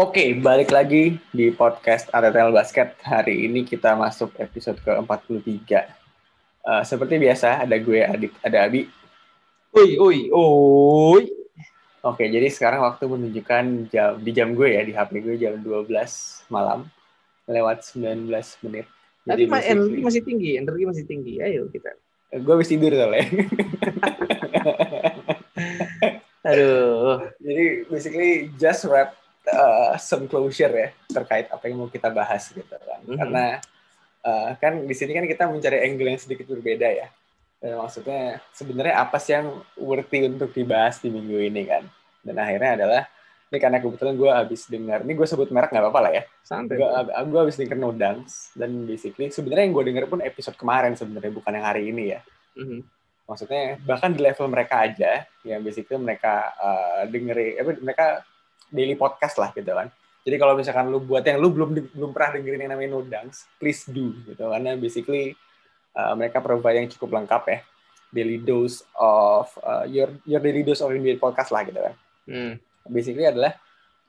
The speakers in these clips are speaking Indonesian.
Oke, balik lagi di podcast ATTL Basket. Hari ini kita masuk episode ke-43. Uh, seperti biasa, ada gue, Adit, ada Abi. Oi, oi, oi. Oke, jadi sekarang waktu menunjukkan jam di jam gue ya, di HP gue jam 12 malam, lewat 19 menit. Tapi ma energi masih tinggi, energi masih tinggi. Ayo kita. Gue habis tidur soalnya. Aduh. Jadi basically just wrap uh, some closure ya terkait apa yang mau kita bahas gitu kan. Mm -hmm. Karena uh, kan di sini kan kita mencari angle yang sedikit berbeda ya. Dan maksudnya sebenarnya apa sih yang worthy untuk dibahas di minggu ini kan. Dan akhirnya adalah ini karena kebetulan gue habis dengar, ini gue sebut merek nggak apa-apa lah ya. Santai. Gue, gue habis denger No Dance dan basically sebenarnya yang gue denger pun episode kemarin sebenarnya bukan yang hari ini ya. Mm -hmm maksudnya bahkan di level mereka aja yang basically mereka uh, dengeri apa mereka daily podcast lah gitu kan. Jadi kalau misalkan lu buat yang lu belum belum pernah dengerin yang namanya Nodans please do gitu. Karena basically uh, mereka provide yang cukup lengkap ya. Daily dose of uh, your your daily dose of NBA podcast lah gitu kan. Hmm. basically adalah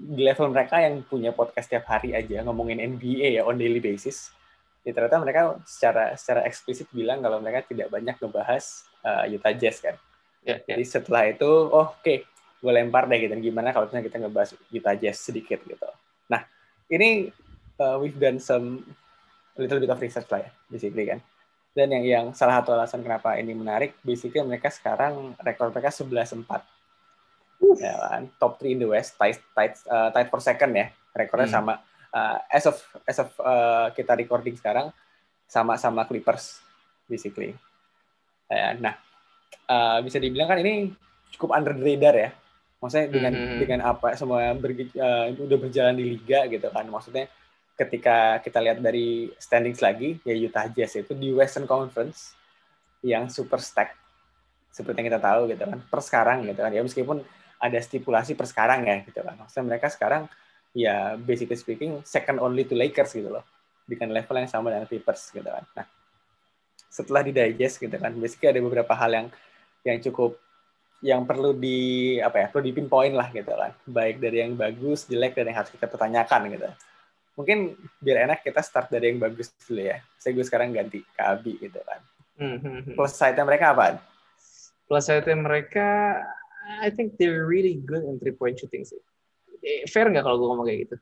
di level mereka yang punya podcast tiap hari aja ngomongin NBA ya on daily basis ya ternyata mereka secara secara eksplisit bilang kalau mereka tidak banyak ngebahas uh, Utah Jazz kan. Yeah, yeah. Jadi setelah itu, oh, oke, okay, gue lempar deh gitu. Gimana kalau misalnya kita ngebahas Utah Jazz sedikit gitu. Nah, ini uh, we've done some little bit of research lah ya, basically kan. Dan yang yang salah satu alasan kenapa ini menarik, basically mereka sekarang rekor mereka 11-4. Uh. Ya kan? Top 3 in the West, tight, tight, uh, tight for second ya. Rekornya hmm. sama uh, as of as of uh, kita recording sekarang sama-sama Clippers basically. Ya, nah, uh, bisa dibilang kan ini cukup under the radar ya. Maksudnya dengan mm -hmm. dengan apa semua ber, uh, udah berjalan di liga gitu kan. Maksudnya ketika kita lihat dari standings lagi ya Utah Jazz itu di Western Conference yang super stack seperti yang kita tahu gitu kan per sekarang gitu kan ya meskipun ada stipulasi per sekarang ya gitu kan maksudnya mereka sekarang ya basically speaking second only to Lakers gitu loh. Dengan level yang sama dengan Clippers gitu kan. Nah, setelah di digest gitu kan, basically ada beberapa hal yang yang cukup yang perlu di apa ya perlu di pinpoint lah gitu kan. Baik dari yang bagus jelek dan yang harus kita pertanyakan gitu. Mungkin biar enak kita start dari yang bagus dulu ya. Saya gue sekarang ganti ke Abi gitu kan. Mm-hmm. plus side mereka apa plus side mereka I think they're really good in three point shooting sih fair nggak kalau gue ngomong kayak gitu?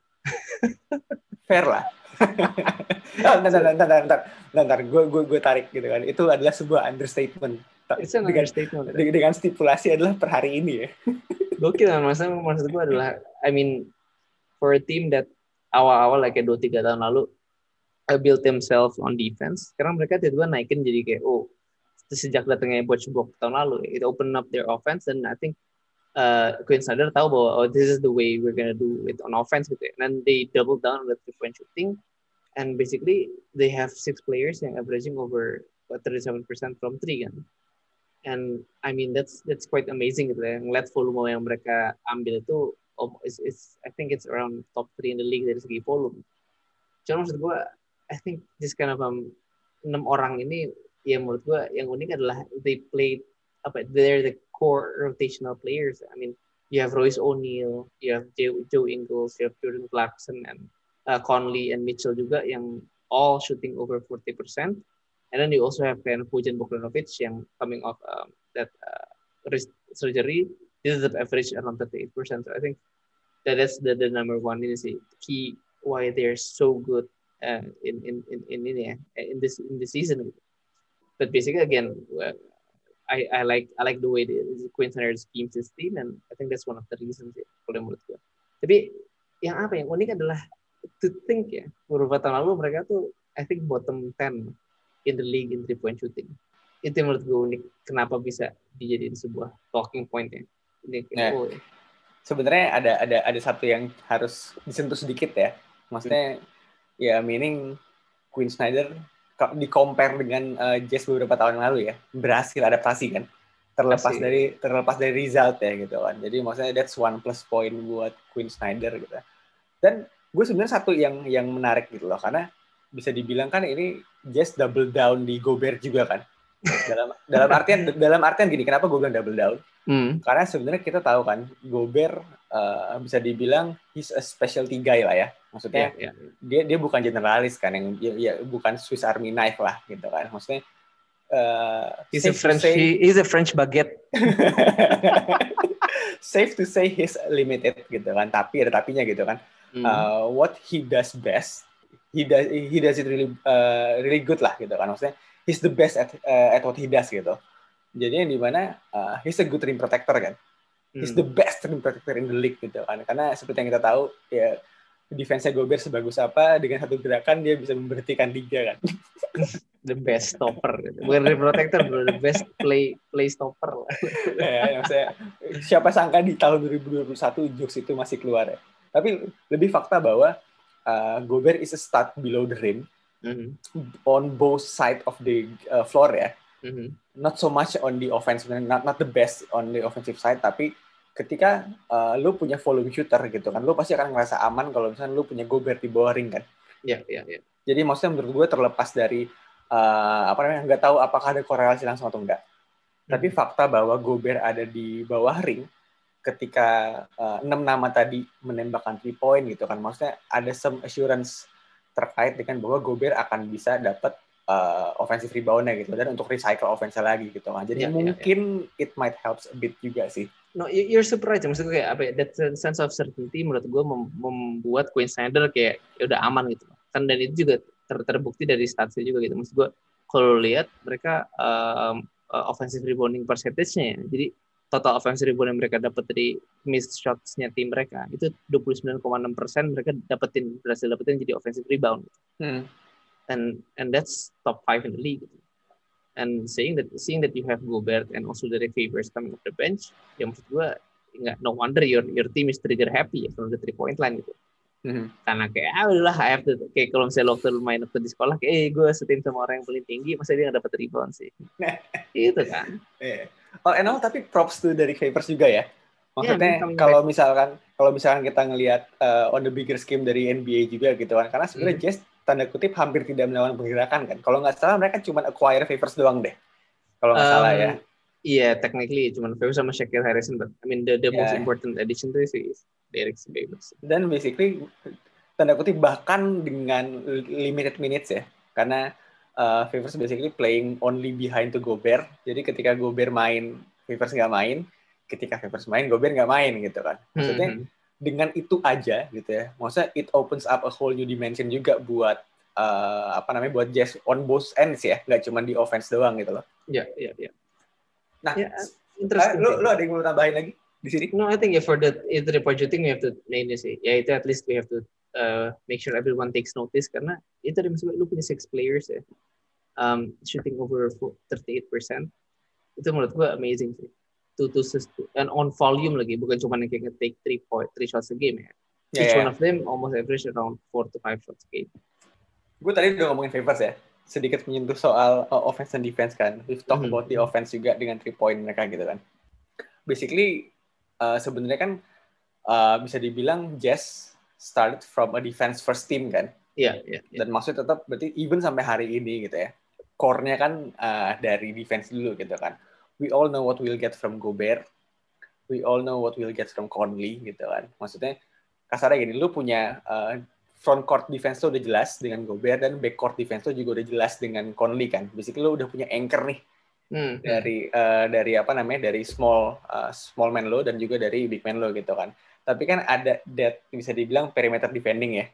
fair lah. oh, bentar, bentar, bentar, bentar, bentar, gue, gue, gue tarik gitu kan. Itu adalah sebuah understatement. It's an dengan, understatement. Dengan, dengan stipulasi adalah per hari ini ya. Gokil kan, maksud, maksud gue adalah, I mean, for a team that awal-awal like kayak 2-3 tahun lalu, I built themselves on defense. Sekarang mereka tiba-tiba naikin jadi kayak, oh, sejak datangnya Bosch Book tahun lalu, it open up their offense, and I think uh, Quinn Snyder tahu bahwa oh, this is the way we're gonna do it on offense gitu ya. And they double down on the three point shooting, and basically they have six players yang averaging over 37% from three kan. And I mean that's that's quite amazing gitu ya. Ngeliat volume yang mereka ambil itu oh, is I think it's around top three in the league dari segi volume. Cuma maksud gue, I think this kind of um, enam orang ini yang menurut gue yang unik adalah they played apa they're the core rotational players. I mean, you have Royce O'Neal, you have Joe, Joe Ingles, you have Jordan Clarkson, and uh, Conley and Mitchell juga yang all shooting over 40%. And then you also have of Pujan Bogdanovic yang coming off um, that uh, wrist surgery. This is the average around 38%. So I think that that's the, the number one in the key why they're so good uh, in, in, in, in, in, in this in this season. But basically, again, I, I like I like the way the, the Queen Snyder schemes his team and I think that's one of the reasons ya kalau menurut gue. Tapi yang apa yang unik adalah to think ya beberapa tahun lalu mereka tuh I think bottom 10 in the league in three point shooting. Itu yang menurut gue unik kenapa bisa dijadiin sebuah talking point ya. Ini nah, oh, ya. Sebenarnya ada ada ada satu yang harus disentuh sedikit ya. Maksudnya hmm. ya meaning Queen Snyder di compare dengan uh, Jazz beberapa tahun yang lalu ya. Berhasil adaptasi kan. Terlepas Asik. dari terlepas dari result ya gitu kan. Jadi maksudnya that's one plus point buat Queen Snyder gitu. Dan gue sebenarnya satu yang yang menarik gitu loh. Karena bisa dibilang kan ini Jazz double down di Gobert juga kan. Dalam dalam artian dalam artian gini kenapa gue bilang double down? Hmm. karena sebenarnya kita tahu kan Gobert uh, bisa dibilang he's a specialty guy lah ya maksudnya yeah, yeah. dia dia bukan generalis kan yang ya, ya bukan Swiss Army knife lah gitu kan maksudnya uh, he's a French say, he's a French baguette safe to say he's limited gitu kan tapi ada tapinya gitu kan hmm. uh, what he does best he does he does it really uh, really good lah gitu kan maksudnya he's the best at uh, at what he does gitu. Jadi yang di mana uh, he's a good rim protector kan. He's the hmm. best rim protector in the league gitu kan. Karena seperti yang kita tahu ya defense-nya Gobert sebagus apa dengan satu gerakan dia bisa memberhentikan liga kan. the best stopper. Bukan rim protector, bro. The best play play stopper lah. ya, saya, siapa sangka di tahun 2021 jokes itu masih keluar ya. Tapi lebih fakta bahwa uh, Gobert is a stud below the rim mm-hmm. on both side of the uh, floor ya. Mm-hmm. Not so much on the offense, not not the best on the offensive side, tapi ketika uh, lu punya volume shooter gitu kan, lu pasti akan ngerasa aman kalau misalnya lu punya Gobert di bawah ring kan. Iya, yeah, iya, yeah, iya. Yeah. Jadi maksudnya menurut gue terlepas dari uh, apa namanya, nggak tahu apakah ada korelasi langsung atau enggak. Hmm. Tapi fakta bahwa Gobert ada di bawah ring ketika uh, enam nama tadi menembakkan three point gitu kan, maksudnya ada some assurance terkait dengan bahwa Gobert akan bisa dapat uh, offensive rebound-nya gitu dan untuk recycle offense lagi gitu kan. Jadi yeah, mungkin yeah, yeah. it might helps a bit juga sih. No, you're super right. Maksud gue kayak apa ya? That sense of certainty menurut gue mem membuat Queen Snyder kayak ya udah aman gitu. Kan dan itu juga ter terbukti dari statsnya juga gitu. Maksud gue kalau lihat mereka um, uh, offensive rebounding percentage-nya ya. Jadi total offensive rebound yang mereka dapat dari missed shots-nya tim mereka itu 29,6 persen mereka dapetin berhasil dapetin jadi offensive rebound hmm. and and that's top five in the league and seeing that seeing that you have Gobert and also dari Favors coming off the bench ya maksud gue nggak no wonder your your team is trigger happy ya from the three point line gitu Mm-hmm. Karena kayak ah udahlah I have to kayak kalau misalnya waktu main waktu di sekolah kayak eh gue setim sama orang yang paling tinggi masa dia nggak dapat rebound sih. itu kan. Yeah. Oh, and all, tapi props tuh dari Favors juga ya. Maksudnya yeah, kalau misalkan kalau misalkan kita ngelihat uh, on the bigger scheme dari NBA juga gitu kan. Karena sebenarnya mm. Jazz tanda kutip hampir tidak melakukan pergerakan kan. Kalau nggak salah mereka cuma acquire Favors doang deh. Kalau nggak um, salah ya. Iya, yeah, technically cuma Favors sama Shaquille Harrison, but I mean the the yeah. most important addition to this is Derek Favors. Dan basically tanda kutip bahkan dengan limited minutes ya, karena uh, Favors basically playing only behind to Gobert. Jadi ketika Gobert main, Favors nggak main. Ketika Favors main, Gobert nggak main gitu kan. Maksudnya mm -hmm. Dengan itu aja gitu ya. Maksudnya it opens up a whole new dimension juga buat uh, apa namanya buat Jazz on both ends ya, nggak cuma di offense doang gitu loh. Iya, yeah, iya, yeah, iya. Yeah. Nah, yeah, interesting. Lo, lo ada yang mau tambahin lagi? di sini? No, I think yeah, for the itu reporting we have to mainly sih. Ya itu at least we have to uh, make sure everyone takes notice karena itu ada misalnya lu punya six players ya, um, shooting over 38 percent. Itu menurut gua amazing sih. To to and on volume lagi bukan cuma yang kayak take three point three shots a game ya. Yeah, Each yeah. one of them almost average around four to five shots a game. Gue tadi udah ngomongin favors ya sedikit menyentuh soal uh, offense and defense kan. We've talked mm -hmm. about the offense juga dengan three point mereka gitu kan. Basically uh, sebenarnya kan uh, bisa dibilang Jazz started from a defense first team kan. Iya, yeah, yeah, yeah. Dan maksudnya tetap berarti even sampai hari ini gitu ya. Core-nya kan uh, dari defense dulu gitu kan. We all know what we'll get from Gobert. We all know what we'll get from Conley gitu kan. Maksudnya kasarnya gini, lu punya uh, front court defense tuh udah jelas dengan Gobert dan back court defense tuh juga udah jelas dengan Conley kan. Basically lu udah punya anchor nih hmm. dari uh, dari apa namanya dari small uh, small man lo dan juga dari big man lo gitu kan tapi kan ada that bisa dibilang perimeter defending ya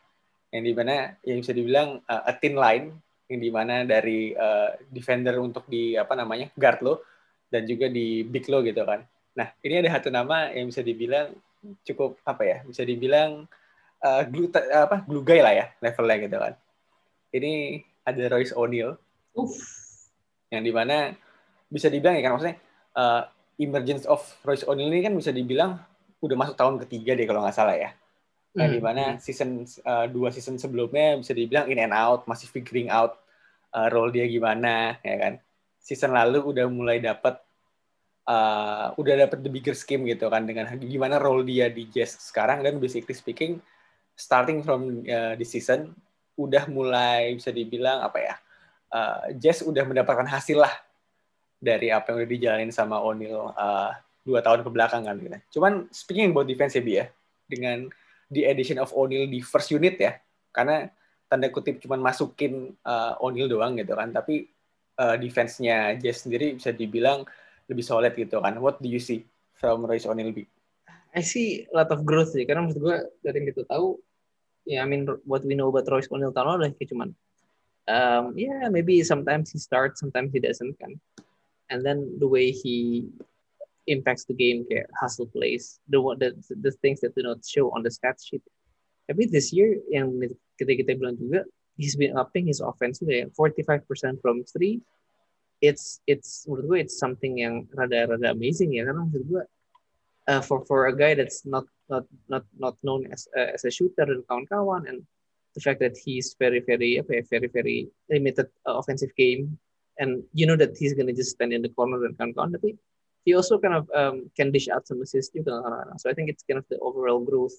yang di mana yang bisa dibilang uh, a thin line yang di mana dari uh, defender untuk di apa namanya guard lo dan juga di big lo gitu kan nah ini ada satu nama yang bisa dibilang cukup apa ya bisa dibilang uh, glue apa glue guy lah ya levelnya gitu kan ini ada Royce O'Neal yang di mana bisa dibilang ya kan maksudnya uh, emergence of Royce O'Neal ini kan bisa dibilang udah masuk tahun ketiga deh kalau nggak salah ya. Nah, hmm. di mana hmm. season uh, dua season sebelumnya bisa dibilang in and out, masih figuring out uh, role dia gimana, ya kan. Season lalu udah mulai dapat uh, udah dapat the bigger scheme gitu kan dengan gimana role dia di Jazz sekarang dan basically speaking starting from uh, this season udah mulai bisa dibilang apa ya uh, Jazz udah mendapatkan hasil lah dari apa yang udah dijalanin sama O'Neal uh, dua tahun ke belakang kan gitu. Cuman speaking about defense ya Bi ya, dengan the addition of O'Neal di first unit ya, karena tanda kutip cuman masukin uh, O'Neal doang gitu kan, tapi uh, defense-nya Jazz sendiri bisa dibilang lebih solid gitu kan. What do you see from Royce O'Neal? I see a lot of growth sih, karena menurut gue dari yang kita tahu, ya yeah, I mean what we know about Royce O'Neal tahun lalu kayak cuman, um, yeah maybe sometimes he starts, sometimes he doesn't kan. And then the way he impacts the game kayak hustle plays, the the the things that do not show on the stat sheet. Tapi this year yang kita kita bilang juga, he's been upping his offense juga 45% from three. It's it's menurut gue it's something yang rada-rada amazing ya karena menurut gue uh, for for a guy that's not not not not known as uh, as a shooter dan kawan-kawan and the fact that he's very very apa very very limited uh, offensive game and you know that he's gonna just stand in the corner dan kawan-kawan tapi he also kind of um, can dish out some assists juga kadang-kadang. So I think it's kind of the overall growth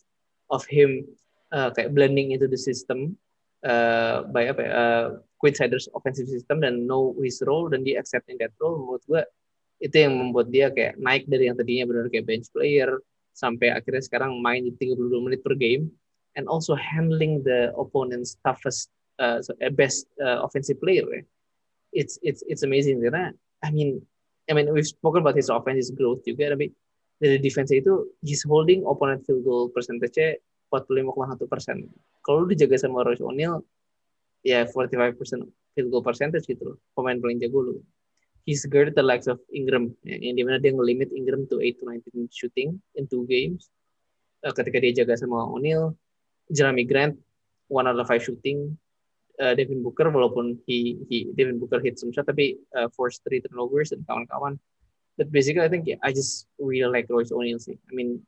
of him uh, kayak blending into the system uh, by apa ya, uh, Quinsider's offensive system dan know his role dan dia accepting that role menurut gue itu yang membuat dia kayak naik dari yang tadinya benar kayak bench player sampai akhirnya sekarang main di 32 menit per game and also handling the opponent's toughest uh, best uh, offensive player it's it's it's amazing karena I mean I mean we've spoken about his offense, his growth juga, tapi dari defense itu he's holding opponent field goal percentage 45,1 persen. Kalau lu dijaga sama Royce O'Neal, ya 45 persen field goal percentage gitu loh, pemain paling jago lu. He's guarded the likes of Ingram, ya, yang di mana dia ngelimit Ingram to 8 to 19 shooting in two games. Uh, ketika dia jaga sama O'Neal, Jeremy Grant, one out of five shooting, uh, Devin Booker walaupun he, he Devin Booker hit some shot tapi uh, force three turnovers dan kawan-kawan. But basically I think yeah, I just really like Royce O'Neal sih. I mean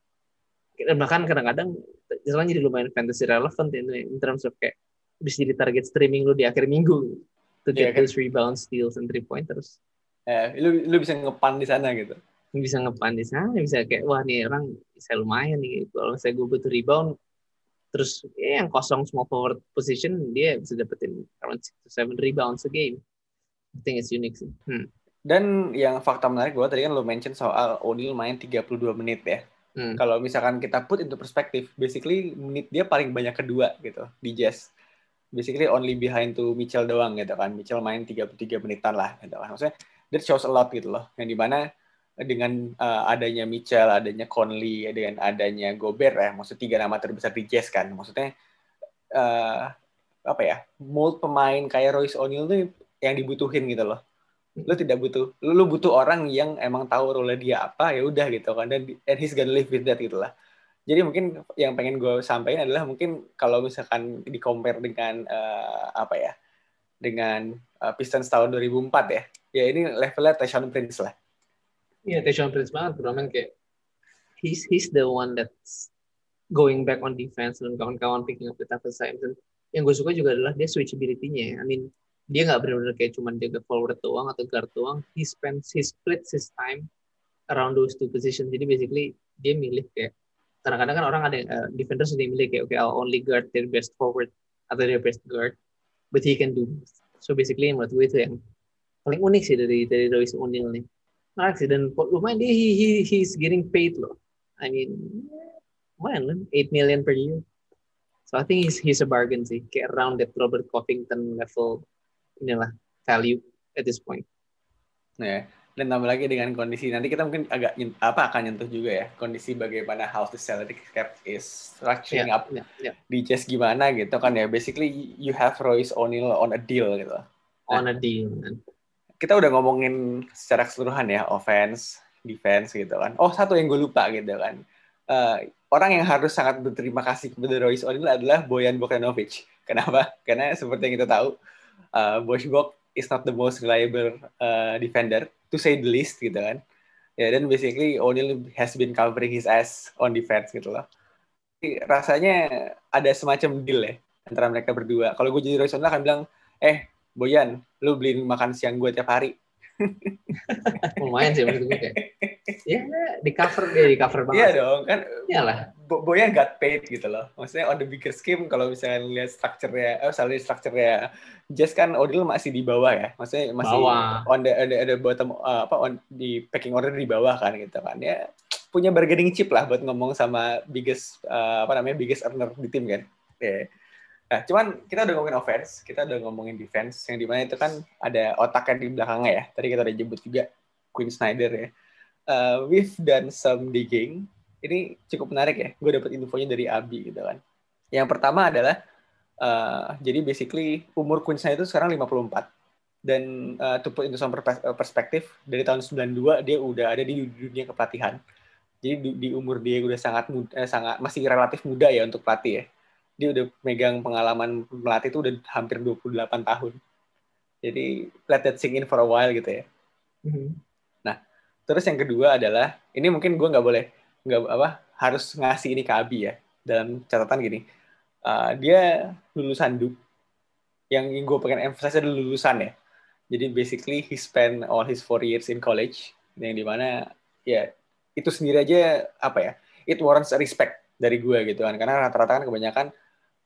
bahkan kadang-kadang jalan jadi lumayan fantasy relevant in, in terms of kayak bisa jadi target streaming lu di akhir minggu to get yeah, kan? those rebounds, steals, and three pointers. Eh, lu lu bisa ngepan di sana gitu. Bisa ngepan di sana, bisa kayak wah nih orang bisa lumayan nih. Kalau saya gue butuh rebound, terus ya yang kosong small forward position dia bisa dapetin around six to seven rebounds a game. I think it's unique sih. Hmm. Dan yang fakta menarik gue tadi kan lo mention soal O'Neal main 32 menit ya. Hmm. Kalau misalkan kita put into perspektif, basically menit dia paling banyak kedua gitu di Jazz. Basically only behind to Mitchell doang gitu kan. Mitchell main 33 menitan lah gitu kan. Maksudnya that shows a lot gitu loh. Yang di mana dengan uh, adanya Mitchell, adanya Conley, dengan adanya Gobert ya, maksud tiga nama terbesar di Jazz kan, maksudnya uh, apa ya, mold pemain kayak Royce O'Neal tuh yang dibutuhin gitu loh. Lu tidak butuh, lu, lu butuh orang yang emang tahu role dia apa ya udah gitu kan, dan and he's gonna live with that gitu lah. Jadi mungkin yang pengen gue sampaikan adalah mungkin kalau misalkan di compare dengan uh, apa ya, dengan uh, Pistons tahun 2004 ya, ya ini levelnya Tayshaun Prince lah Iya, Tayshaun Prince banget, bro. Kayak he's he's the one that's going back on defense dan kawan-kawan picking up the toughest times. Dan yang gue suka juga adalah dia switchability-nya. I mean, dia nggak benar-benar kayak cuma jaga forward doang atau guard doang. He spends he splits his time around those two positions. Jadi basically dia milih kayak kadang-kadang kan orang ada uh, defenders yang milih kayak okay, I'll only guard their best forward atau their best guard, but he can do both. So basically menurut gue itu yang paling unik sih dari dari Royce O'Neal nih accident lumayan dia he, he he's getting paid loh I mean lumayan lah 8 million per year so I think he's he's a bargain sih kayak around that Robert Covington level inilah value at this point ya yeah. dan tambah lagi dengan kondisi nanti kita mungkin agak apa akan nyentuh juga ya kondisi bagaimana how the salary cap is structuring yeah, up yeah, yeah. di Jazz gimana gitu kan ya basically you have Royce O'Neal on a deal gitu on a deal man kita udah ngomongin secara keseluruhan ya offense, defense gitu kan. Oh satu yang gue lupa gitu kan. Uh, orang yang harus sangat berterima kasih kepada Royce O'Neal adalah Boyan Bogdanovic. Kenapa? Karena seperti yang kita tahu, uh, Bosch Bog is not the most reliable uh, defender, to say the least gitu kan. Ya dan basically O'Neal has been covering his ass on defense gitu loh. Rasanya ada semacam deal ya antara mereka berdua. Kalau gue jadi Royce O'Neal akan bilang, eh Boyan, lu beliin makan siang gue tiap hari. lumayan sih maksud gue kayak ya di cover dia di cover banget iya dong kan iyalah. Boya got paid gitu loh. Maksudnya on the bigger scheme kalau misalnya lihat strukturnya eh salary strukturnya Jazz kan Odell masih di bawah ya? Maksudnya masih bawah. on the ada ada bottom uh, apa on di packing order di bawah kan gitu kan. Ya punya bargaining chip lah buat ngomong sama biggest uh, apa namanya biggest earner di tim kan. Yeah. Nah, cuman kita udah ngomongin offense, kita udah ngomongin defense, yang di mana itu kan ada otaknya di belakangnya ya. Tadi kita udah jemput juga Queen Snyder ya. Uh, we've done some digging. Ini cukup menarik ya. Gue dapet infonya dari Abi gitu kan. Yang pertama adalah, uh, jadi basically umur Queen Snyder itu sekarang 54. Dan uh, to put into some perspektif, dari tahun 92 dia udah ada di dunia kepelatihan. Jadi di, di umur dia udah sangat muda, eh, sangat masih relatif muda ya untuk pelatih ya dia udah megang pengalaman melatih itu udah hampir 28 tahun. Jadi let that sink in for a while gitu ya. Mm-hmm. Nah, terus yang kedua adalah ini mungkin gue nggak boleh nggak apa harus ngasih ini ke Abi ya dalam catatan gini. Uh, dia lulusan Duke. Yang gue pengen emphasize adalah lulusan ya. Jadi basically he spent all his four years in college yang di mana ya itu sendiri aja apa ya it warrants respect dari gue gitu kan karena rata-rata kan kebanyakan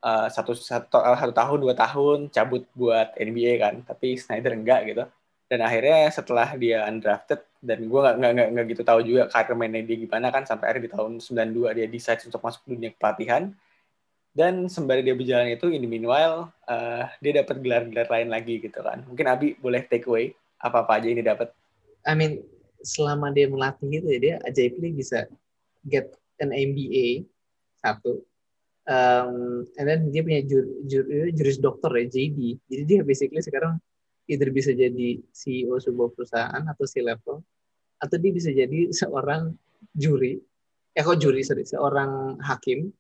uh, satu, satu uh, satu tahun dua tahun cabut buat NBA kan tapi Snyder enggak gitu. Dan akhirnya setelah dia undrafted dan gue nggak nggak nggak gitu tahu juga karir mainnya dia gimana kan sampai akhirnya di tahun 92 dia decide untuk masuk dunia pelatihan. Dan sembari dia berjalan itu in the meanwhile uh, dia dapat gelar-gelar lain lagi gitu kan. Mungkin Abi boleh take away apa apa aja ini dapat I mean selama dia melatih itu ya dia ajaibly bisa get an MBA satu um, and then dia punya jur, jur, juris dokter ya JD jadi dia basically sekarang either bisa jadi CEO sebuah perusahaan atau C level atau dia bisa jadi seorang juri. Eh kok juri sorry seorang hakim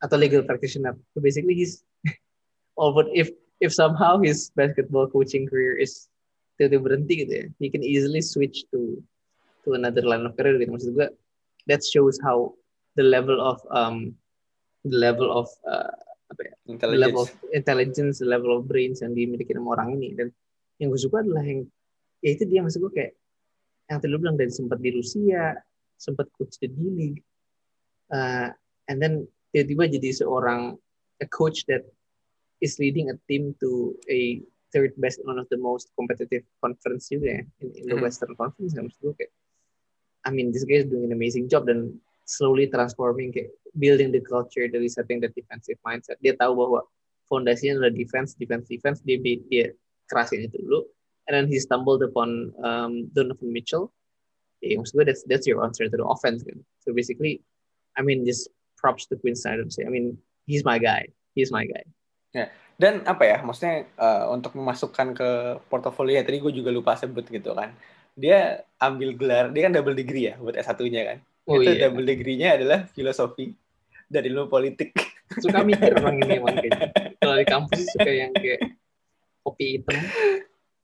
atau legal practitioner. So basically he's all but if if somehow his basketball coaching career is tiba-tiba berhenti gitu ya he can easily switch to to another line of career gitu. Maksud gue that shows how the level of um, the level of uh, apa ya, the level of intelligence, the level of brains yang dimiliki sama orang ini. Dan yang gue suka adalah yang ya itu dia maksud gue kayak yang tadi lu bilang dari sempat di Rusia, sempat coach di D-League, uh, and then tiba-tiba jadi seorang a coach that is leading a team to a third best one of the most competitive conference juga ya in, in the mm -hmm. Western Conference. Maksud gue kayak, I mean this guy is doing an amazing job dan slowly transforming kayak building the culture dari setting the defensive mindset. Dia tahu bahwa fondasinya adalah defense, defense, defense. Dia dia kerasin itu dulu. And then he stumbled upon um, Donovan Mitchell. Ya, maksud gue that's that's your answer to the offense kan. So basically, I mean just props to Quinn Snyder. I mean he's my guy. He's my guy. Ya. Dan apa ya, maksudnya uh, untuk memasukkan ke portofolio tadi gue juga lupa sebut gitu kan. Dia ambil gelar, dia kan double degree ya buat S1-nya kan Oh, itu iya. double degree-nya adalah filosofi dari ilmu politik. Suka mikir orang ini emang kayaknya. Kalau di kampus suka yang kayak kopi hitam,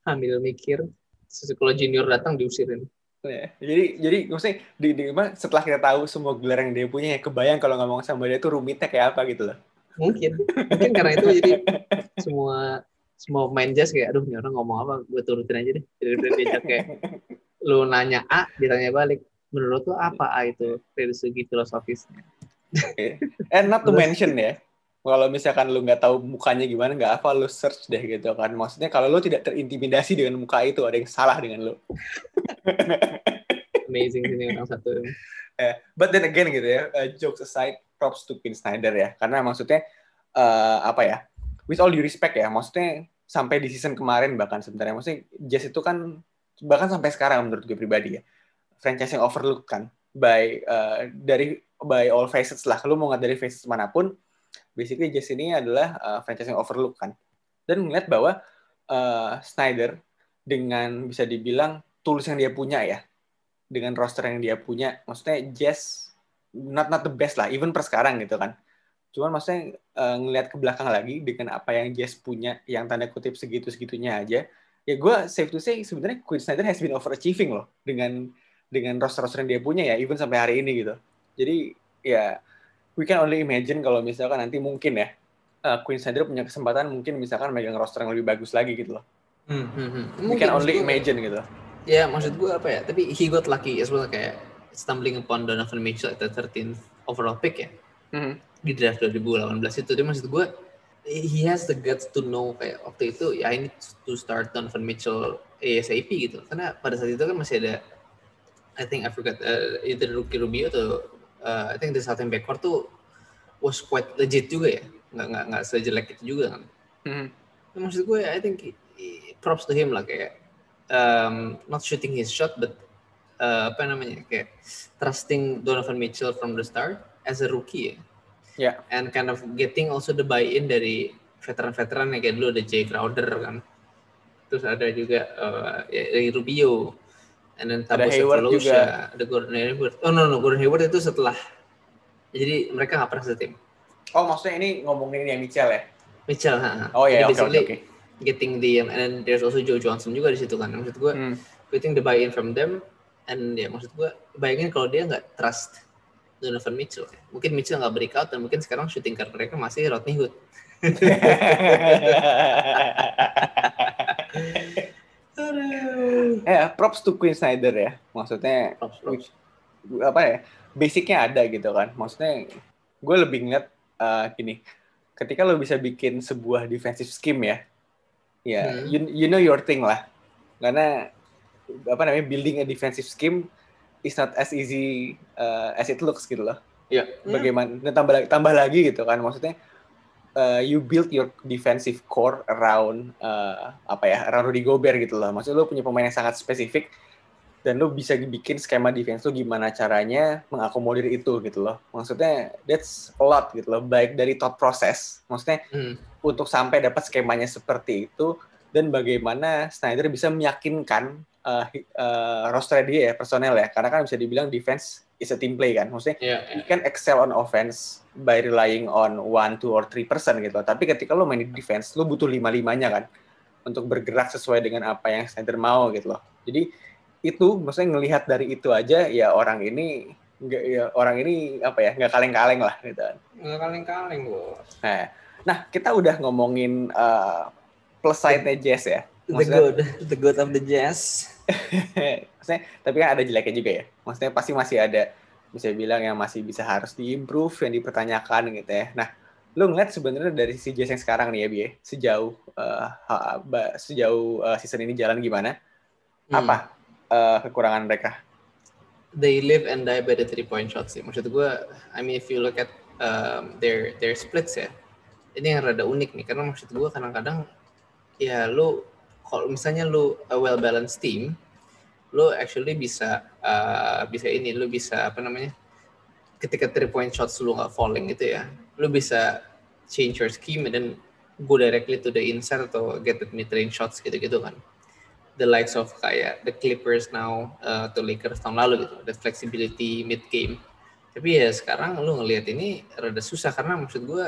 ambil mikir. Kalau junior datang diusirin. Ya, jadi jadi maksudnya di, di setelah kita tahu semua gelar yang dia punya ya kebayang kalau ngomong sama dia tuh rumitnya kayak apa gitu loh. Mungkin. Mungkin karena itu jadi semua semua main jazz kayak aduh ini orang ngomong apa gue turutin aja deh. Jadi dia kayak lu nanya A ditanya balik menurut lo apa A itu dari segi filosofisnya? Okay. And not to mention ya, kalau misalkan lu nggak tahu mukanya gimana, nggak apa lu search deh gitu kan. Maksudnya kalau lu tidak terintimidasi dengan muka itu, ada yang salah dengan lu. Amazing ini orang satu. Yeah. But then again gitu ya, uh, jokes aside, props to Pin Snyder ya. Karena maksudnya, uh, apa ya, with all due respect ya, maksudnya sampai di season kemarin bahkan sebenarnya, maksudnya Jazz itu kan, bahkan sampai sekarang menurut gue pribadi ya, franchise yang overlook kan by uh, dari by all facets lah. Lu mau nggak dari facets mana pun, basically Jazz ini adalah uh, franchise yang overlook kan. Dan melihat bahwa uh, Snyder dengan bisa dibilang tools yang dia punya ya, dengan roster yang dia punya, maksudnya Jazz not not the best lah, even per sekarang gitu kan. Cuman maksudnya uh, ngelihat ke belakang lagi dengan apa yang Jazz punya, yang tanda kutip segitu segitunya aja, ya gue safe to say sebenarnya Quinn Snyder has been overachieving loh dengan dengan roster-roster yang dia punya ya even sampai hari ini gitu jadi ya we can only imagine kalau misalkan nanti mungkin ya uh, Queen Snyder punya kesempatan mungkin misalkan megang roster yang lebih bagus lagi gitu loh hmm, hmm, hmm. we can only imagine gitu Ya, maksud gue apa ya? Tapi he got lucky as well kayak stumbling upon Donovan Mitchell at the 13th overall pick ya. Mm-hmm. Di draft 2018 itu. Dia maksud gue he has the guts to know kayak waktu itu ya I need to start Donovan Mitchell ASAP gitu. Karena pada saat itu kan masih ada I think I forgot uh, itu rookie Rubio atau uh, I think the starting backcourt tuh was quite legit juga ya. Nggak nggak nggak sejelek itu juga kan. Mm-hmm. Maksud gue I think props to him lah kayak um, not shooting his shot but uh, apa namanya kayak trusting Donovan Mitchell from the start as a rookie ya. Yeah. And kind of getting also the buy-in dari veteran-veteran yang kayak dulu ada Jay Crowder kan. Terus ada juga uh, ya, dari Rubio. And then Tabo Hayward juga. Ada Gordon Hayward. Oh no, no, Gordon Hayward itu setelah. Jadi mereka nggak pernah setim. Oh maksudnya ini ngomongin yang Mitchell ya? Mitchell, ha. Oh iya, oke oke oke getting the and then there's also Joe Johnson juga di situ kan maksud gue hmm. getting the buy-in from them and ya maksud gue bayangin kalau dia nggak trust Donovan Mitchell mungkin Mitchell nggak break out dan mungkin sekarang shooting guard mereka masih Rodney Hood ya props to Queen Snyder ya. Maksudnya props, props. apa ya basicnya ada gitu kan. Maksudnya gue lebih inget uh, gini. Ketika lo bisa bikin sebuah defensive scheme ya ya hmm. you, you know your thing lah. Karena apa namanya building a defensive scheme is not as easy uh, as it looks gitu loh. Ya bagaimana dan tambah tambah lagi gitu kan. Maksudnya uh, you build your defensive core around uh, apa ya around Rudy Gobert gitu loh. Maksudnya lo punya pemain yang sangat spesifik dan lo bisa bikin skema defense lo gimana caranya mengakomodir itu gitu loh. Maksudnya that's a lot gitu loh baik dari thought process maksudnya hmm. untuk sampai dapat skemanya seperti itu dan bagaimana Snyder bisa meyakinkan uh, uh, roster dia ya personel ya. Karena kan bisa dibilang defense is a team play kan maksudnya yeah, yeah. you can excel on offense by relying on one two or three person gitu tapi ketika lo main di defense lo butuh lima limanya kan untuk bergerak sesuai dengan apa yang Snyder mau gitu loh jadi itu maksudnya ngelihat dari itu aja ya orang ini nggak ya orang ini apa ya nggak kaleng-kaleng lah gitu kan nggak kaleng-kaleng bos nah Nah, kita udah ngomongin uh, plus side-nya Jazz ya. Maksudnya, the good, the good of the Jazz. maksudnya, tapi kan ada jeleknya juga ya. Maksudnya pasti masih ada bisa bilang yang masih bisa harus diimprove, yang dipertanyakan gitu ya. Nah, lu ngeliat sebenarnya dari sisi Jazz yang sekarang nih ya, Bie, sejauh uh, sejauh uh, season ini jalan gimana? Hmm. Apa uh, kekurangan mereka? They live and die by the three point shots sih. Maksud gue, I mean if you look at um, their their splits ya, ini yang rada unik nih karena maksud gue kadang-kadang ya lu kalau misalnya lu a well balanced team lu actually bisa uh, bisa ini lu bisa apa namanya ketika three point shots lu nggak falling gitu ya lu bisa change your scheme dan go directly to the inside atau get the mid range shots gitu-gitu kan the likes of kayak the Clippers now uh, atau Lakers tahun lalu gitu the flexibility mid game tapi ya sekarang lu ngelihat ini rada susah karena maksud gue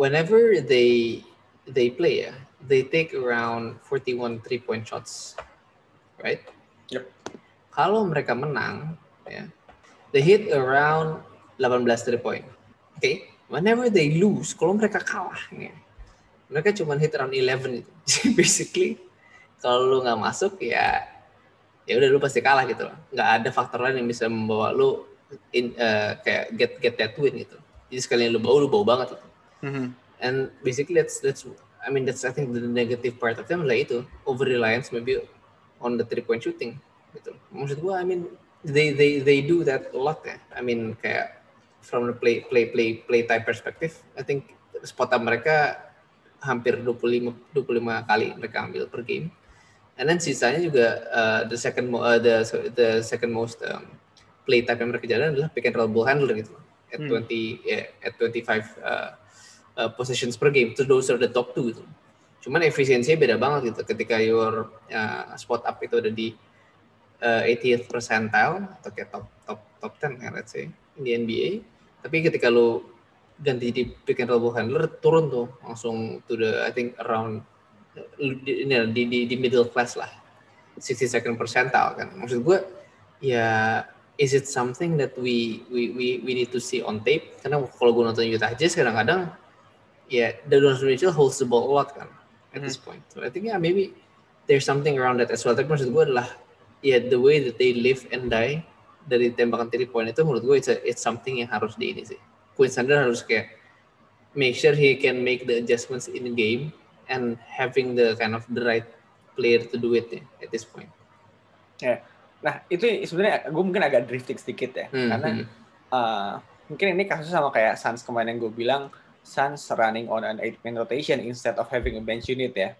whenever they they play ya, they take around 41 three point shots, right? Yep. Kalau mereka menang, ya, they hit around 18 three point. Oke, okay? whenever they lose, kalau mereka kalah, ya, mereka cuma hit around 11 itu. basically, kalau lu nggak masuk ya, ya udah lu pasti kalah gitu loh. Nggak ada faktor lain yang bisa membawa lu in, uh, kayak get get that win gitu. Jadi sekalian lu bau, lu bau banget. Gitu. Mm-hmm. And basically that's that's I mean that's I think the negative part of them lah itu over reliance maybe on the three point shooting gitu. Maksud gua I mean they they they do that a lot ya. I mean kayak from the play play play play type perspective I think spot up mereka hampir 25 25 kali mereka ambil per game. And then sisanya juga uh, the second uh, the the second most um, play type yang mereka jalan adalah pick and roll ball handler gitu at hmm. 20 yeah, at 25 uh, uh, possessions per game. So those are the top two gitu. Cuman efisiensinya beda banget gitu. Ketika your uh, spot up itu ada di uh, 80th percentile atau kayak top top top 10 ya let's say di NBA. Tapi ketika lu ganti di pick and roll handler turun tuh langsung to the I think around di, di, di, di middle class lah 60 second percentile kan maksud gue ya is it something that we we we, we need to see on tape karena kalau gue nonton Utah Jazz kadang-kadang yeah, the Donovan Mitchell holds the ball a lot kan at mm-hmm. this point. So I think yeah maybe there's something around that as well. Tapi maksud gue adalah ya yeah, the way that they live and die dari tembakan three point itu menurut gue it's, a, it's something yang harus di ini sih. Quinn Snyder harus kayak make sure he can make the adjustments in the game and having the kind of the right player to do it ya, at this point. Ya, yeah. nah itu sebenarnya gue mungkin agak drifting sedikit ya, hmm, karena hmm. Uh, mungkin ini kasusnya sama kayak Suns kemarin yang gue bilang Suns running on an eight man rotation instead of having a bench unit ya.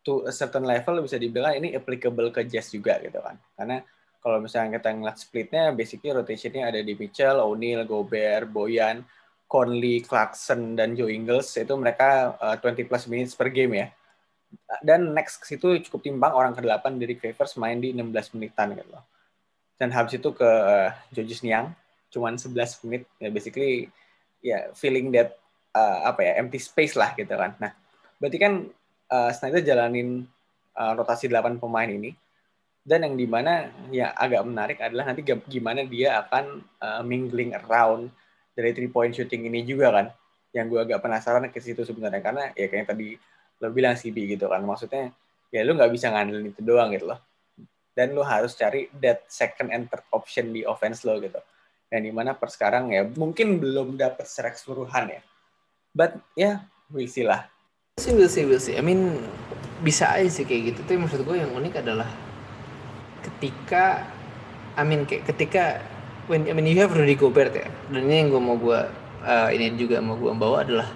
To a certain level bisa dibilang ini applicable ke Jazz juga gitu kan, karena kalau misalnya kita ngeliat splitnya, basically rotationnya ada di Mitchell, O'Neal, Gobert, Boyan, Conley, Clarkson, dan Joe Ingles itu mereka uh, eh, 20 plus minutes per game ya. Dan next ke situ cukup timbang orang ke-8 dari Favors main di 16 menitan gitu loh. Dan habis itu ke uh, Georges Niang cuman 11 menit ya basically ya yeah, feeling that uh, apa ya empty space lah gitu kan. Nah, berarti kan uh, Snyder jalanin uh, rotasi 8 pemain ini. Dan yang di mana ya agak menarik adalah nanti gimana dia akan uh, mingling around dari three point shooting ini juga kan. Yang gue agak penasaran ke situ sebenarnya. Karena ya kayak tadi lo bilang CB gitu kan. Maksudnya ya lo nggak bisa ngandelin itu doang gitu loh. Dan lo harus cari that second and third option di offense lo gitu. Yang di mana per sekarang ya mungkin belum dapat secara keseluruhan ya. But ya yeah, we'll see lah sih we'll see we'll see. I mean bisa aja sih kayak gitu. Tapi maksud gue yang unik adalah ketika I mean kayak ketika when I mean you have Rudy Gobert ya. Dan ini yang gue mau gue uh, ini juga mau gue bawa adalah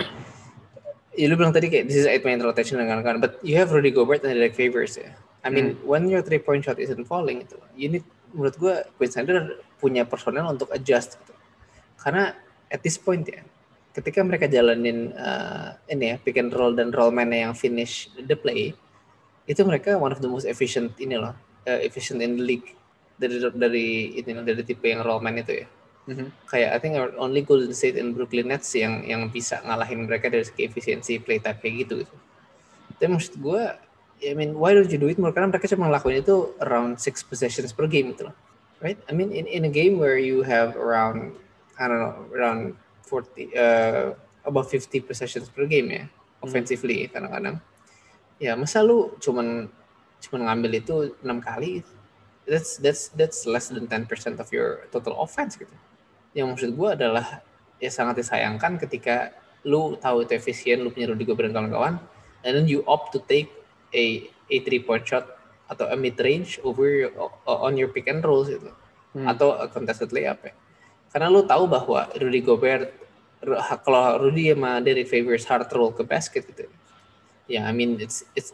ya lu bilang tadi kayak this is eight man rotation dengan kan but you have Rudy Gobert and Derek Favors ya. I mean hmm. when your three point shot isn't falling itu you need menurut gue Quinn Snyder punya personel untuk adjust gitu. Karena at this point ya ketika mereka jalanin uh, ini ya pick and roll dan roll man yang finish the play itu mereka one of the most efficient ini loh uh, efficient in the league dari dari ini dari tipe yang rollman itu ya. Mm-hmm. Kayak I think only Golden State and Brooklyn Nets yang yang bisa ngalahin mereka dari segi efisiensi play type kayak gitu gitu. Tapi maksud gue, I mean why don't you do it more? Karena mereka cuma ngelakuin itu around six possessions per game gitu loh. Right? I mean in in a game where you have around I don't know around 40 uh, about 50 possessions per game ya mm-hmm. offensively kadang-kadang. Ya masa lu cuman cuman ngambil itu enam kali that's that's that's less than 10% of your total offense gitu. Yang maksud gue adalah ya sangat disayangkan ketika lu tahu itu efisien, lu punya Rudy Gobert dan kawan-kawan, and then you opt to take a a three point shot atau a mid range over your, on your pick and rolls gitu. Hmm. Atau a contested layup ya. Karena lu tahu bahwa Rudy Gobert kalau Rudy sama Derek Favors hard roll ke basket gitu. Ya, yeah, I mean it's it's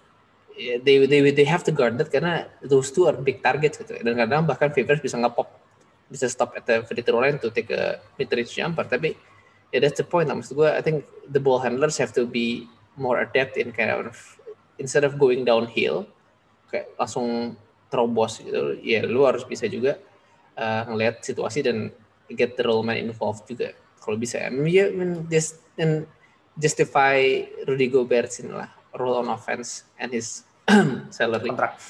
they they they have to guard that karena those two are big targets gitu. Dan kadang bahkan Favors bisa ngepop bisa stop at the free throw line to take a mid range jumper. Tapi yeah, that's the point lah. Maksud gue I think the ball handlers have to be more adept in kind of instead of going downhill kayak langsung terobos gitu. Ya lu harus bisa juga uh, ngelihat situasi dan get the role man involved juga kalau bisa ya yeah, I mean just and justify Rudy Gobert sini lah role on offense and his salary. Kontrak.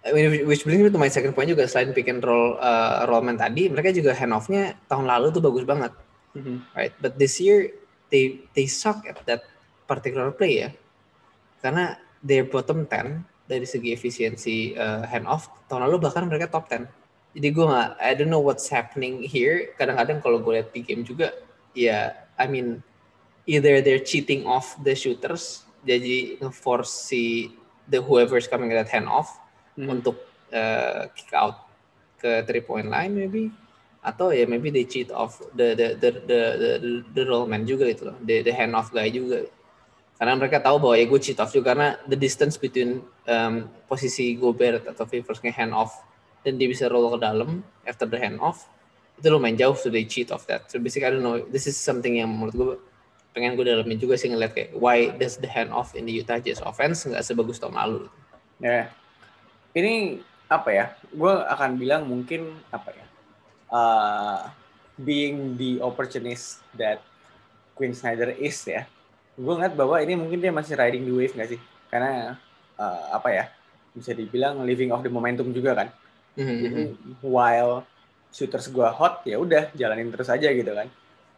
I mean, which brings me to my second point juga selain pick and roll uh, rollman tadi, mereka juga hand off-nya tahun lalu tuh bagus banget, mm-hmm. right? But this year they they suck at that particular play ya, karena their bottom 10 dari segi efisiensi uh, hand off tahun lalu bahkan mereka top 10. Jadi gue nggak, I don't know what's happening here. Kadang-kadang kalau gue lihat di game juga, ya, I mean either they're cheating off the shooters jadi force si the whoever's coming that hand off hmm. untuk uh, kick out ke three point line maybe atau ya maybe they cheat off the the the the the, the roll man juga itu loh the, the hand off guy juga karena mereka tahu bahwa ya gue cheat off juga karena the distance between um, posisi Gobert atau Favors nge hand off dan dia bisa roll ke dalam after the hand off itu lumayan jauh they cheat off that so basically I don't know this is something yang menurut gue pengen gue dalamin juga sih ngeliat kayak why does the hand off in the Utah Jazz offense nggak sebagus tahun lalu. Ya, ini apa ya? Gue akan bilang mungkin apa ya? Uh, being the opportunist that Quinn Snyder is ya. Gue ngeliat bahwa ini mungkin dia masih riding the wave nggak sih? Karena uh, apa ya? Bisa dibilang living off the momentum juga kan. Mm-hmm. Jadi while shooters gue hot ya udah jalanin terus aja gitu kan.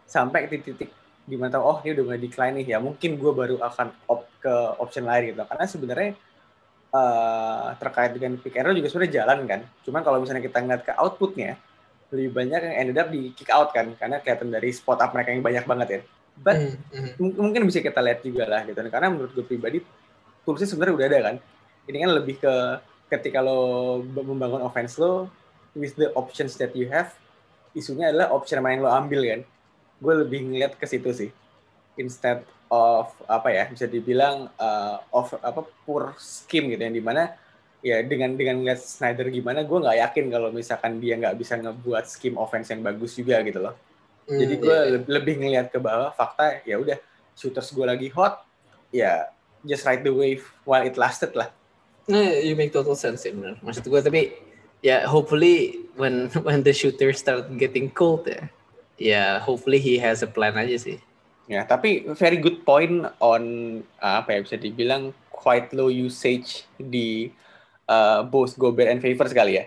Sampai titik-titik gimana tahu oh ini udah mulai decline nih ya mungkin gue baru akan op ke option lain gitu karena sebenarnya uh, terkait dengan pick and roll juga sebenarnya jalan kan cuman kalau misalnya kita ngeliat ke outputnya lebih banyak yang ended up di kick out kan karena kelihatan dari spot up mereka yang banyak banget ya but mm -hmm. mungkin bisa kita lihat juga lah gitu. Karena menurut gue pribadi toolsnya sebenarnya udah ada kan. Ini kan lebih ke ketika lo membangun offense lo with the options that you have isunya adalah option mana yang lo ambil kan. Gue lebih ngeliat ke situ sih. Instead of apa ya bisa dibilang uh, of apa poor scheme gitu yang di mana ya dengan dengan ngeliat Snyder gimana gue nggak yakin kalau misalkan dia nggak bisa ngebuat scheme offense yang bagus juga gitu loh mm, jadi gue yeah. Iya. lebih ngeliat ke bawah fakta ya udah shooters gue lagi hot ya just ride the wave while it lasted lah nah you make total sense ya benar maksud gue tapi ya yeah, hopefully when when the shooters start getting cold ya ya hopefully he has a plan aja sih. Ya, tapi very good point on uh, apa ya bisa dibilang quite low usage di uh, both Gobert and Favors kali ya.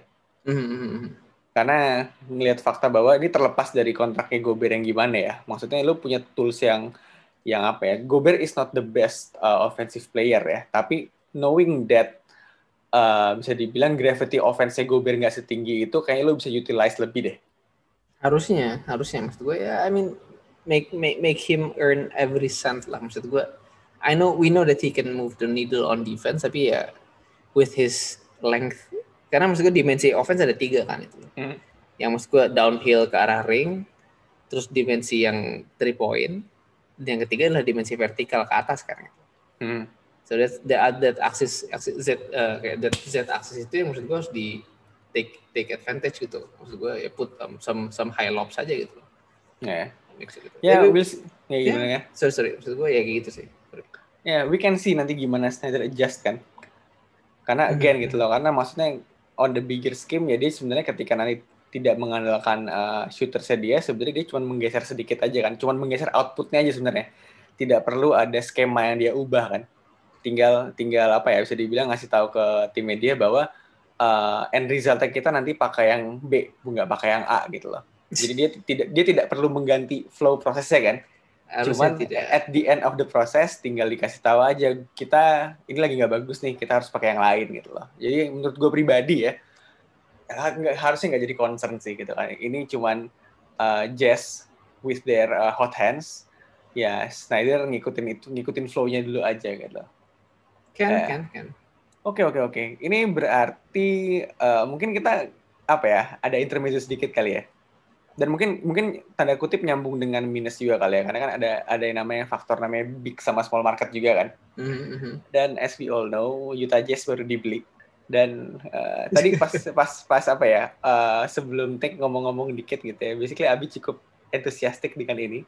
Mm-hmm. Karena ngelihat fakta bahwa ini terlepas dari kontraknya Gobert yang gimana ya. Maksudnya lu punya tools yang yang apa ya? Gobert is not the best uh, offensive player ya, tapi knowing that uh, bisa dibilang gravity offense-nya Gobert nggak setinggi itu, kayaknya lu bisa utilize lebih deh harusnya harusnya maksud gue ya I mean make make make him earn every cent lah maksud gue I know we know that he can move the needle on defense tapi ya with his length karena maksud gue dimensi offense ada tiga kan itu hmm. yang maksud gue downhill ke arah ring terus dimensi yang three point dan yang ketiga adalah dimensi vertikal ke atas kan hmm. so that that, that axis, axis z uh, that z axis itu yang maksud gue harus di take take advantage gitu maksud gue ya put um, some some high lobs aja gitu ya yeah. gitu. ya yeah, we'll ya gimana ya sorry sorry maksud gue ya kayak gitu sih ya yeah, we can see nanti gimana Snyder adjust kan karena hmm. again gitu loh karena maksudnya on the bigger scheme ya dia sebenarnya ketika nanti tidak mengandalkan uh, shootersnya dia sebenarnya dia cuma menggeser sedikit aja kan cuma menggeser outputnya aja sebenarnya tidak perlu ada skema yang dia ubah kan tinggal tinggal apa ya bisa dibilang ngasih tahu ke tim media bahwa uh, end resultnya kita nanti pakai yang B, nggak pakai yang A gitu loh. Jadi dia tidak dia tidak perlu mengganti flow prosesnya kan. Harusnya Cuman tidak. at the end of the process tinggal dikasih tahu aja kita ini lagi nggak bagus nih, kita harus pakai yang lain gitu loh. Jadi menurut gue pribadi ya, nggak, harusnya nggak jadi concern sih gitu kan. Ini cuman uh, Jazz with their uh, hot hands, ya Snyder ngikutin itu ngikutin flow-nya dulu aja gitu. Kan, uh, kan, kan. Oke oke oke. Ini berarti uh, mungkin kita apa ya? Ada intermezzo sedikit kali ya. Dan mungkin mungkin tanda kutip nyambung dengan minus juga kali ya, karena kan ada ada yang namanya faktor namanya big sama small market juga kan. Mm-hmm. Dan as we all know, Utah Jazz baru dibeli. Dan uh, tadi pas pas pas apa ya? Uh, sebelum take ngomong-ngomong dikit gitu ya. Basically Abi cukup entusiastik dengan ini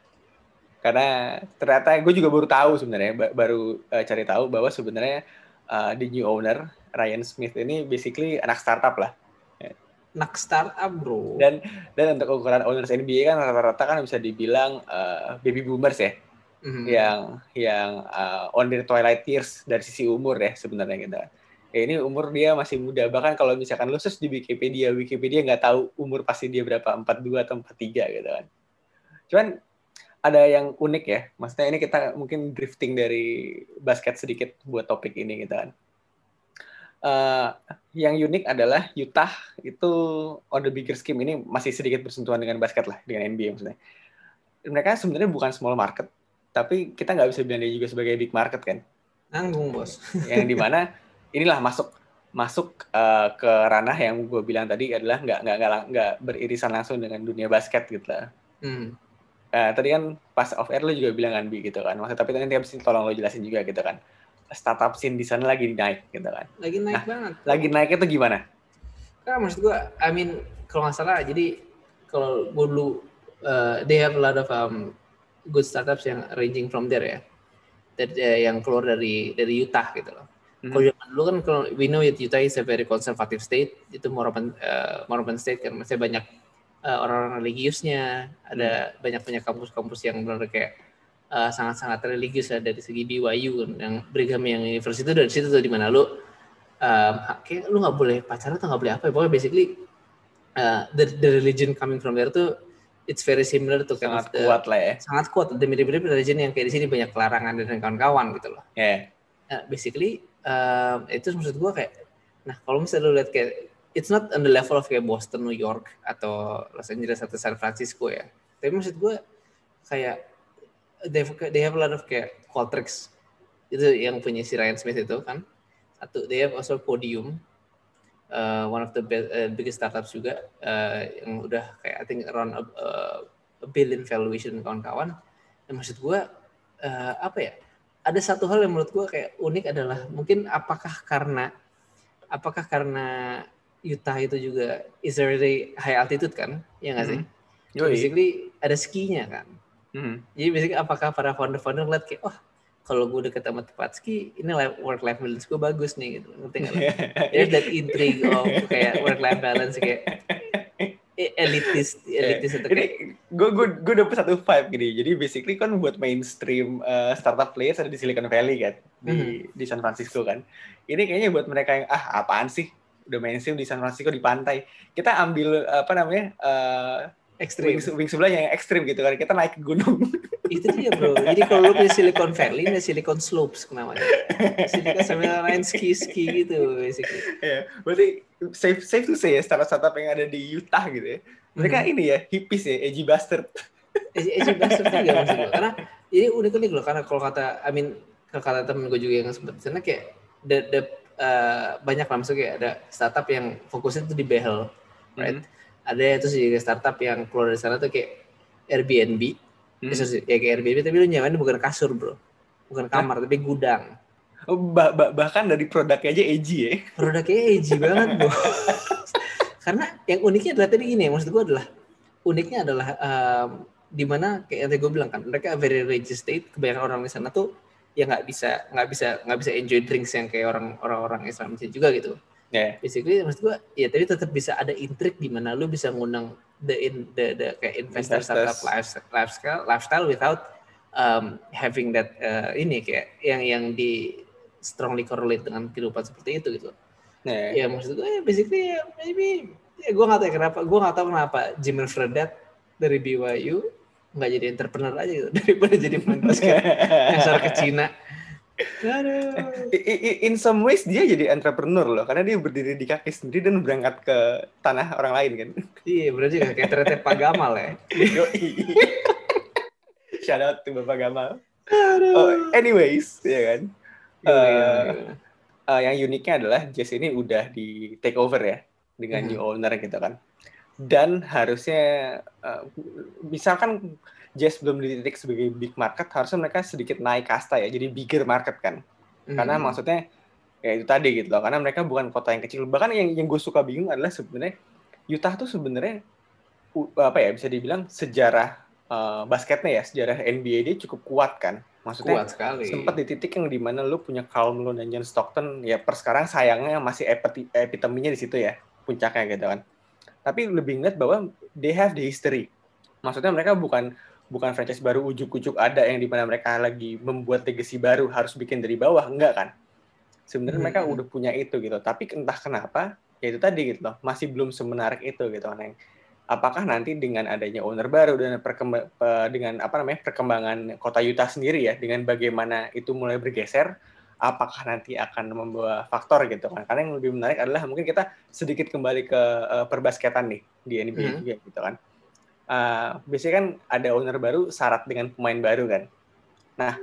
karena ternyata gue juga baru tahu sebenarnya baru uh, cari tahu bahwa sebenarnya uh, the new owner Ryan Smith ini basically anak startup lah. Anak startup bro. Dan dan untuk ukuran owners NBA kan rata-rata kan bisa dibilang uh, baby boomers ya, mm-hmm. yang yang uh, on the twilight years dari sisi umur ya sebenarnya gitu. Ya ini umur dia masih muda bahkan kalau misalkan lu search di Wikipedia, Wikipedia nggak tahu umur pasti dia berapa 42 atau 43 gitu kan. Cuman ada yang unik ya. Maksudnya ini kita mungkin drifting dari basket sedikit buat topik ini gitu kan. Uh, yang unik adalah Utah itu on the bigger scheme ini masih sedikit bersentuhan dengan basket lah dengan NBA maksudnya. Mereka sebenarnya bukan small market, tapi kita nggak bisa bilang dia juga sebagai big market kan. Nanggung bos. yang di mana inilah masuk masuk uh, ke ranah yang gue bilang tadi adalah nggak nggak nggak beririsan langsung dengan dunia basket gitu lah. Hmm uh, tadi kan pas off air lo juga bilang kan bi gitu kan maksud tapi nanti abis ini tolong lo jelasin juga gitu kan startup scene di sana lagi naik gitu kan. Lagi naik nah, banget. lagi naiknya tuh gimana? Kan maksud gua I mean kalau nggak salah jadi kalau dulu uh, they have a lot of um, good startups yang ranging from there ya. Dari, uh, yang keluar dari dari Utah gitu loh. Hmm. kalau zaman dulu kan kalau we know Utah is a very conservative state. Itu more open uh, more open state kan masih banyak uh, orang-orang religiusnya, ada hmm. banyak-banyak kampus-kampus yang benar kayak uh, sangat-sangat religius ya dari segi BYU yang Brigham yang universitas itu dari situ tuh di mana lu um, kayak lu nggak boleh pacaran atau nggak boleh apa ya pokoknya basically uh, the, the religion coming from there tuh it's very similar to sangat the, kuat lah ya. sangat kuat. The mirip-mirip religion yang kayak di sini banyak larangan dan kawan-kawan gitu loh. Yeah. nah, basically uh, itu maksud gue kayak nah kalau misalnya lu lihat kayak it's not on the level of kayak Boston New York atau Los Angeles atau San Francisco ya. Tapi maksud gue kayak they have, they have a lot of kayak Qualtrics itu yang punya si Ryan Smith itu kan. Satu they have also Podium. Uh, one of the best, uh, biggest startups juga uh, yang udah kayak I think around a, a billion valuation kawan-kawan. Dan maksud gue uh, apa ya? Ada satu hal yang menurut gue kayak unik adalah mungkin apakah karena apakah karena Utah itu juga is already high altitude kan? Ya nggak sih? Mm -hmm. basically ada skinya kan -hmm. jadi basically apakah para founder-founder ngeliat kayak oh kalau gue deket sama tempat ski, ini work life balance gue bagus nih gitu. Ngerti gak? There's that intrigue of kayak work life balance kayak elitis elitis itu kayak gue gue gue dapet satu vibe gini jadi basically kan buat mainstream uh, startup players ada di Silicon Valley kan di mm-hmm. di San Francisco kan ini kayaknya buat mereka yang ah apaan sih udah mainstream di San Francisco di pantai kita ambil apa namanya uh, ekstrim. Wing, wing sebelah yang ekstrim gitu kan. Kita naik ke gunung. Itu dia bro. Jadi kalau lu di Silicon Valley, ini Silicon Slopes namanya. Silicon sambil main ski-ski gitu basically. Ya, berarti safe safe to say ya startup-startup yang ada di Utah gitu ya. Mereka hmm. ini ya hippies ya, edgy bastard. Edgy, edgy bastard juga maksud gue. Karena ini unik-unik loh. Karena kalau kata, I mean, kalau kata temen gue juga yang sempat sana kayak the, the, uh, banyak lah maksudnya ada startup yang fokusnya itu di behel, right? Hmm ada itu sih startup yang keluar dari sana tuh kayak Airbnb. Hmm. ya kayak Airbnb tapi lu nyaman bukan kasur bro. Bukan kamar Hah? tapi gudang. Oh, bah bah bahkan dari produknya aja edgy ya. Produknya edgy banget bro. Karena yang uniknya adalah tadi gini maksud gue adalah uniknya adalah um, di mana kayak yang tadi gue bilang kan mereka very religious state kebanyakan orang di sana tuh ya nggak bisa nggak bisa nggak bisa enjoy drinks yang kayak orang orang orang Islam juga gitu Yeah. Basically maksud gua ya tapi tetap bisa ada intrik di mana lu bisa ngundang the in the the kayak investor startup lifestyle lifestyle, lifestyle without um, having that uh, ini kayak yang yang di strongly correlate dengan kehidupan seperti itu gitu. Yeah. Ya maksud gue ya basically ya, maybe ya gue nggak tahu kenapa gue nggak tahu kenapa Jimmy Fredat dari BYU nggak jadi entrepreneur aja gitu daripada jadi pemain basket yang ke Cina In some ways dia jadi entrepreneur loh, karena dia berdiri di kaki sendiri dan berangkat ke tanah orang lain kan. Iya, berarti kayak ternyata Pak Gamal ya. Shout out to Bapak Gamal. Oh, anyways, ya kan. Uh, uh, yang uniknya adalah Jazz ini udah di take over ya dengan hmm. new owner gitu kan. Dan harusnya uh, misalkan Jazz belum di titik sebagai big market, harusnya mereka sedikit naik kasta ya, jadi bigger market kan. Hmm. Karena maksudnya ya itu tadi gitu loh, karena mereka bukan kota yang kecil. Bahkan yang yang gue suka bingung adalah sebenarnya Utah tuh sebenarnya apa ya bisa dibilang sejarah uh, basketnya ya, sejarah NBA dia cukup kuat kan. Maksudnya kuat sekali. sempat di titik yang di mana lu punya Karl Malone dan John Stockton ya per sekarang sayangnya masih epit epiteminya di situ ya, puncaknya gitu kan. Tapi lebih ngeliat bahwa they have the history. Maksudnya mereka bukan bukan franchise baru ujuk-ujuk ada yang di mana mereka lagi membuat legacy baru harus bikin dari bawah enggak kan? Sebenarnya hmm. mereka udah punya itu gitu. Tapi entah kenapa ya itu tadi gitu loh masih belum semenarik itu gitu neng. Apakah nanti dengan adanya owner baru dan dengan apa namanya perkembangan kota Utah sendiri ya dengan bagaimana itu mulai bergeser apakah nanti akan membawa faktor gitu kan? Karena yang lebih menarik adalah mungkin kita sedikit kembali ke uh, perbasketan nih di NBA hmm. juga gitu kan uh, biasanya kan ada owner baru syarat dengan pemain baru kan. Nah,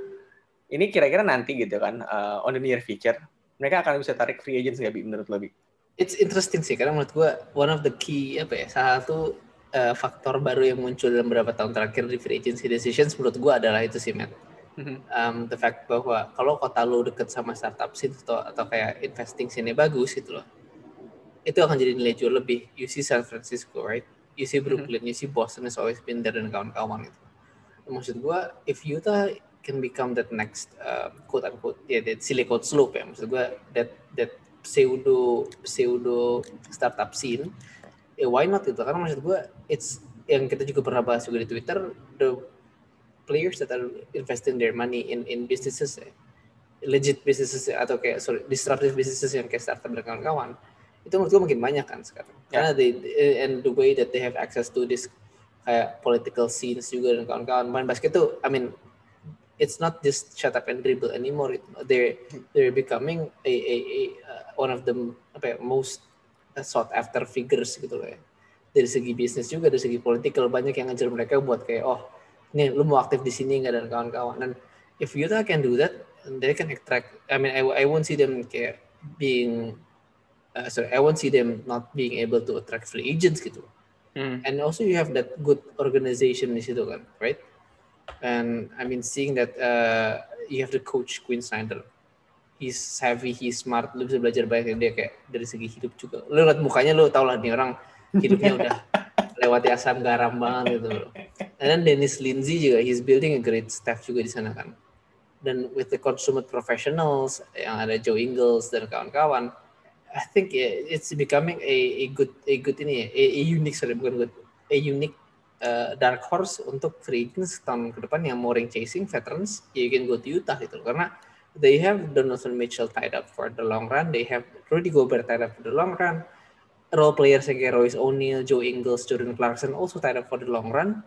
ini kira-kira nanti gitu kan uh, on the near future mereka akan bisa tarik free agents nggak bi menurut lo bi? It's interesting sih karena menurut gue one of the key apa ya salah satu uh, faktor baru yang muncul dalam beberapa tahun terakhir di free agency decisions menurut gue adalah itu sih Matt. Mm-hmm. Um, the fact bahwa kalau kota lo deket sama startup sih atau, atau kayak investing sini bagus gitu loh, itu akan jadi nilai jual lebih. You see San Francisco, right? You see Brooklyn, mm-hmm. you see Boston has always been there dan kawan-kawan itu. Maksud gue, if Utah can become that next uh, quote unquote ya yeah, that silicon slope ya maksud gue that that pseudo pseudo startup scene eh, why not itu karena maksud gue it's yang kita juga pernah bahas juga di Twitter the players that are investing their money in in businesses eh, legit businesses atau kayak sorry disruptive businesses yang kayak startup dan kawan-kawan itu menurut gue makin banyak kan sekarang. Yeah. karena they and the way that they have access to this kayak political scenes juga dan kawan-kawan. Main basket tuh I mean it's not just shut up and dribble anymore. They're they're becoming a, a, a uh, one of the apa ya, most sought after figures gitu loh ya. Dari segi bisnis juga dari segi political banyak yang ngejar mereka buat kayak oh ini lu mau aktif di sini nggak? Dan kawan-kawan. Dan if Utah can do that they can attract I mean I, I won't see them kayak being uh, sorry I won't see them not being able to attract free agents gitu hmm. and also you have that good organization di situ kan right and I mean seeing that uh, you have the coach Quinn Snyder he's savvy he's smart lu bisa belajar banyak dari dia kayak dari segi hidup juga lu lihat mukanya lu tau lah nih orang hidupnya udah lewati asam garam banget gitu loh. And then Dennis Lindsay juga he's building a great staff juga di sana kan. Dan with the consumer professionals yang ada Joe Ingles dan kawan-kawan, I think it's becoming a, a good a good ini a, a unique sorry bukan good a unique uh, dark horse untuk free agents tahun ke depan yang more chasing veterans you can go to Utah gitu karena they have Donovan Mitchell tied up for the long run they have Rudy Gobert tied up for the long run role players like Royce O'Neal, Joe Ingles, Jordan Clarkson also tied up for the long run.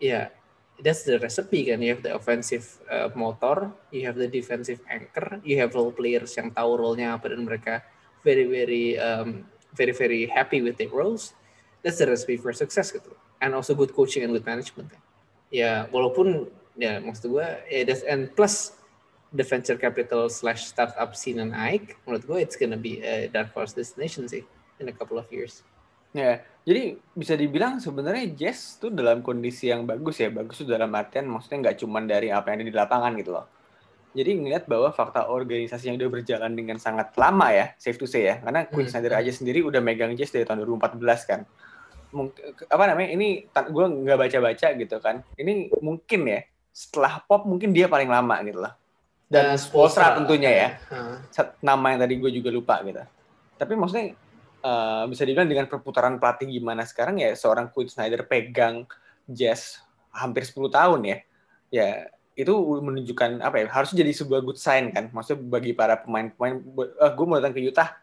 Yeah, that's the recipe kan. You have the offensive uh, motor, you have the defensive anchor, you have role players yang tahu role-nya apa dan mereka very very um, very very happy with their roles. That's the recipe for success gitu. And also good coaching and good management. Ya, walaupun ya maksud gue ya that's, and plus the venture capital slash startup scene and Ike, menurut gue it's gonna be a dark horse destination sih in a couple of years. Ya, jadi bisa dibilang sebenarnya Jazz tuh dalam kondisi yang bagus ya, bagus tuh dalam artian maksudnya nggak cuma dari apa yang ada di lapangan gitu loh. Jadi ngeliat bahwa fakta organisasi yang udah berjalan dengan sangat lama ya, safe to say ya, karena Queen hmm. Snyder aja sendiri udah megang Jazz dari tahun 2014 kan. Mungkin, apa namanya, ini gue nggak baca-baca gitu kan. Ini mungkin ya, setelah pop mungkin dia paling lama gitu loh. Dan uh, Spolstra tentunya ya, uh. nama yang tadi gue juga lupa gitu. Tapi maksudnya uh, bisa dibilang dengan perputaran pelatih gimana sekarang ya seorang Quinn Snyder pegang Jazz hampir 10 tahun ya. Ya, itu menunjukkan apa ya harusnya jadi sebuah good sign kan maksudnya bagi para pemain-pemain uh, gue mau datang ke Utah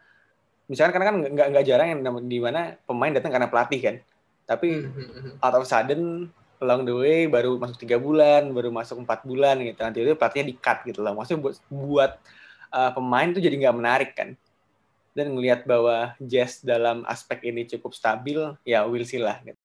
misalkan karena kan nggak nggak jarang yang di mana pemain datang karena pelatih kan tapi hmm, hmm, hmm. out of sudden along the way baru masuk tiga bulan baru masuk empat bulan gitu nanti itu pelatihnya di cut gitu lah maksudnya buat buat uh, pemain itu jadi nggak menarik kan dan ngelihat bahwa Jazz dalam aspek ini cukup stabil, ya we'll see lah. Gitu.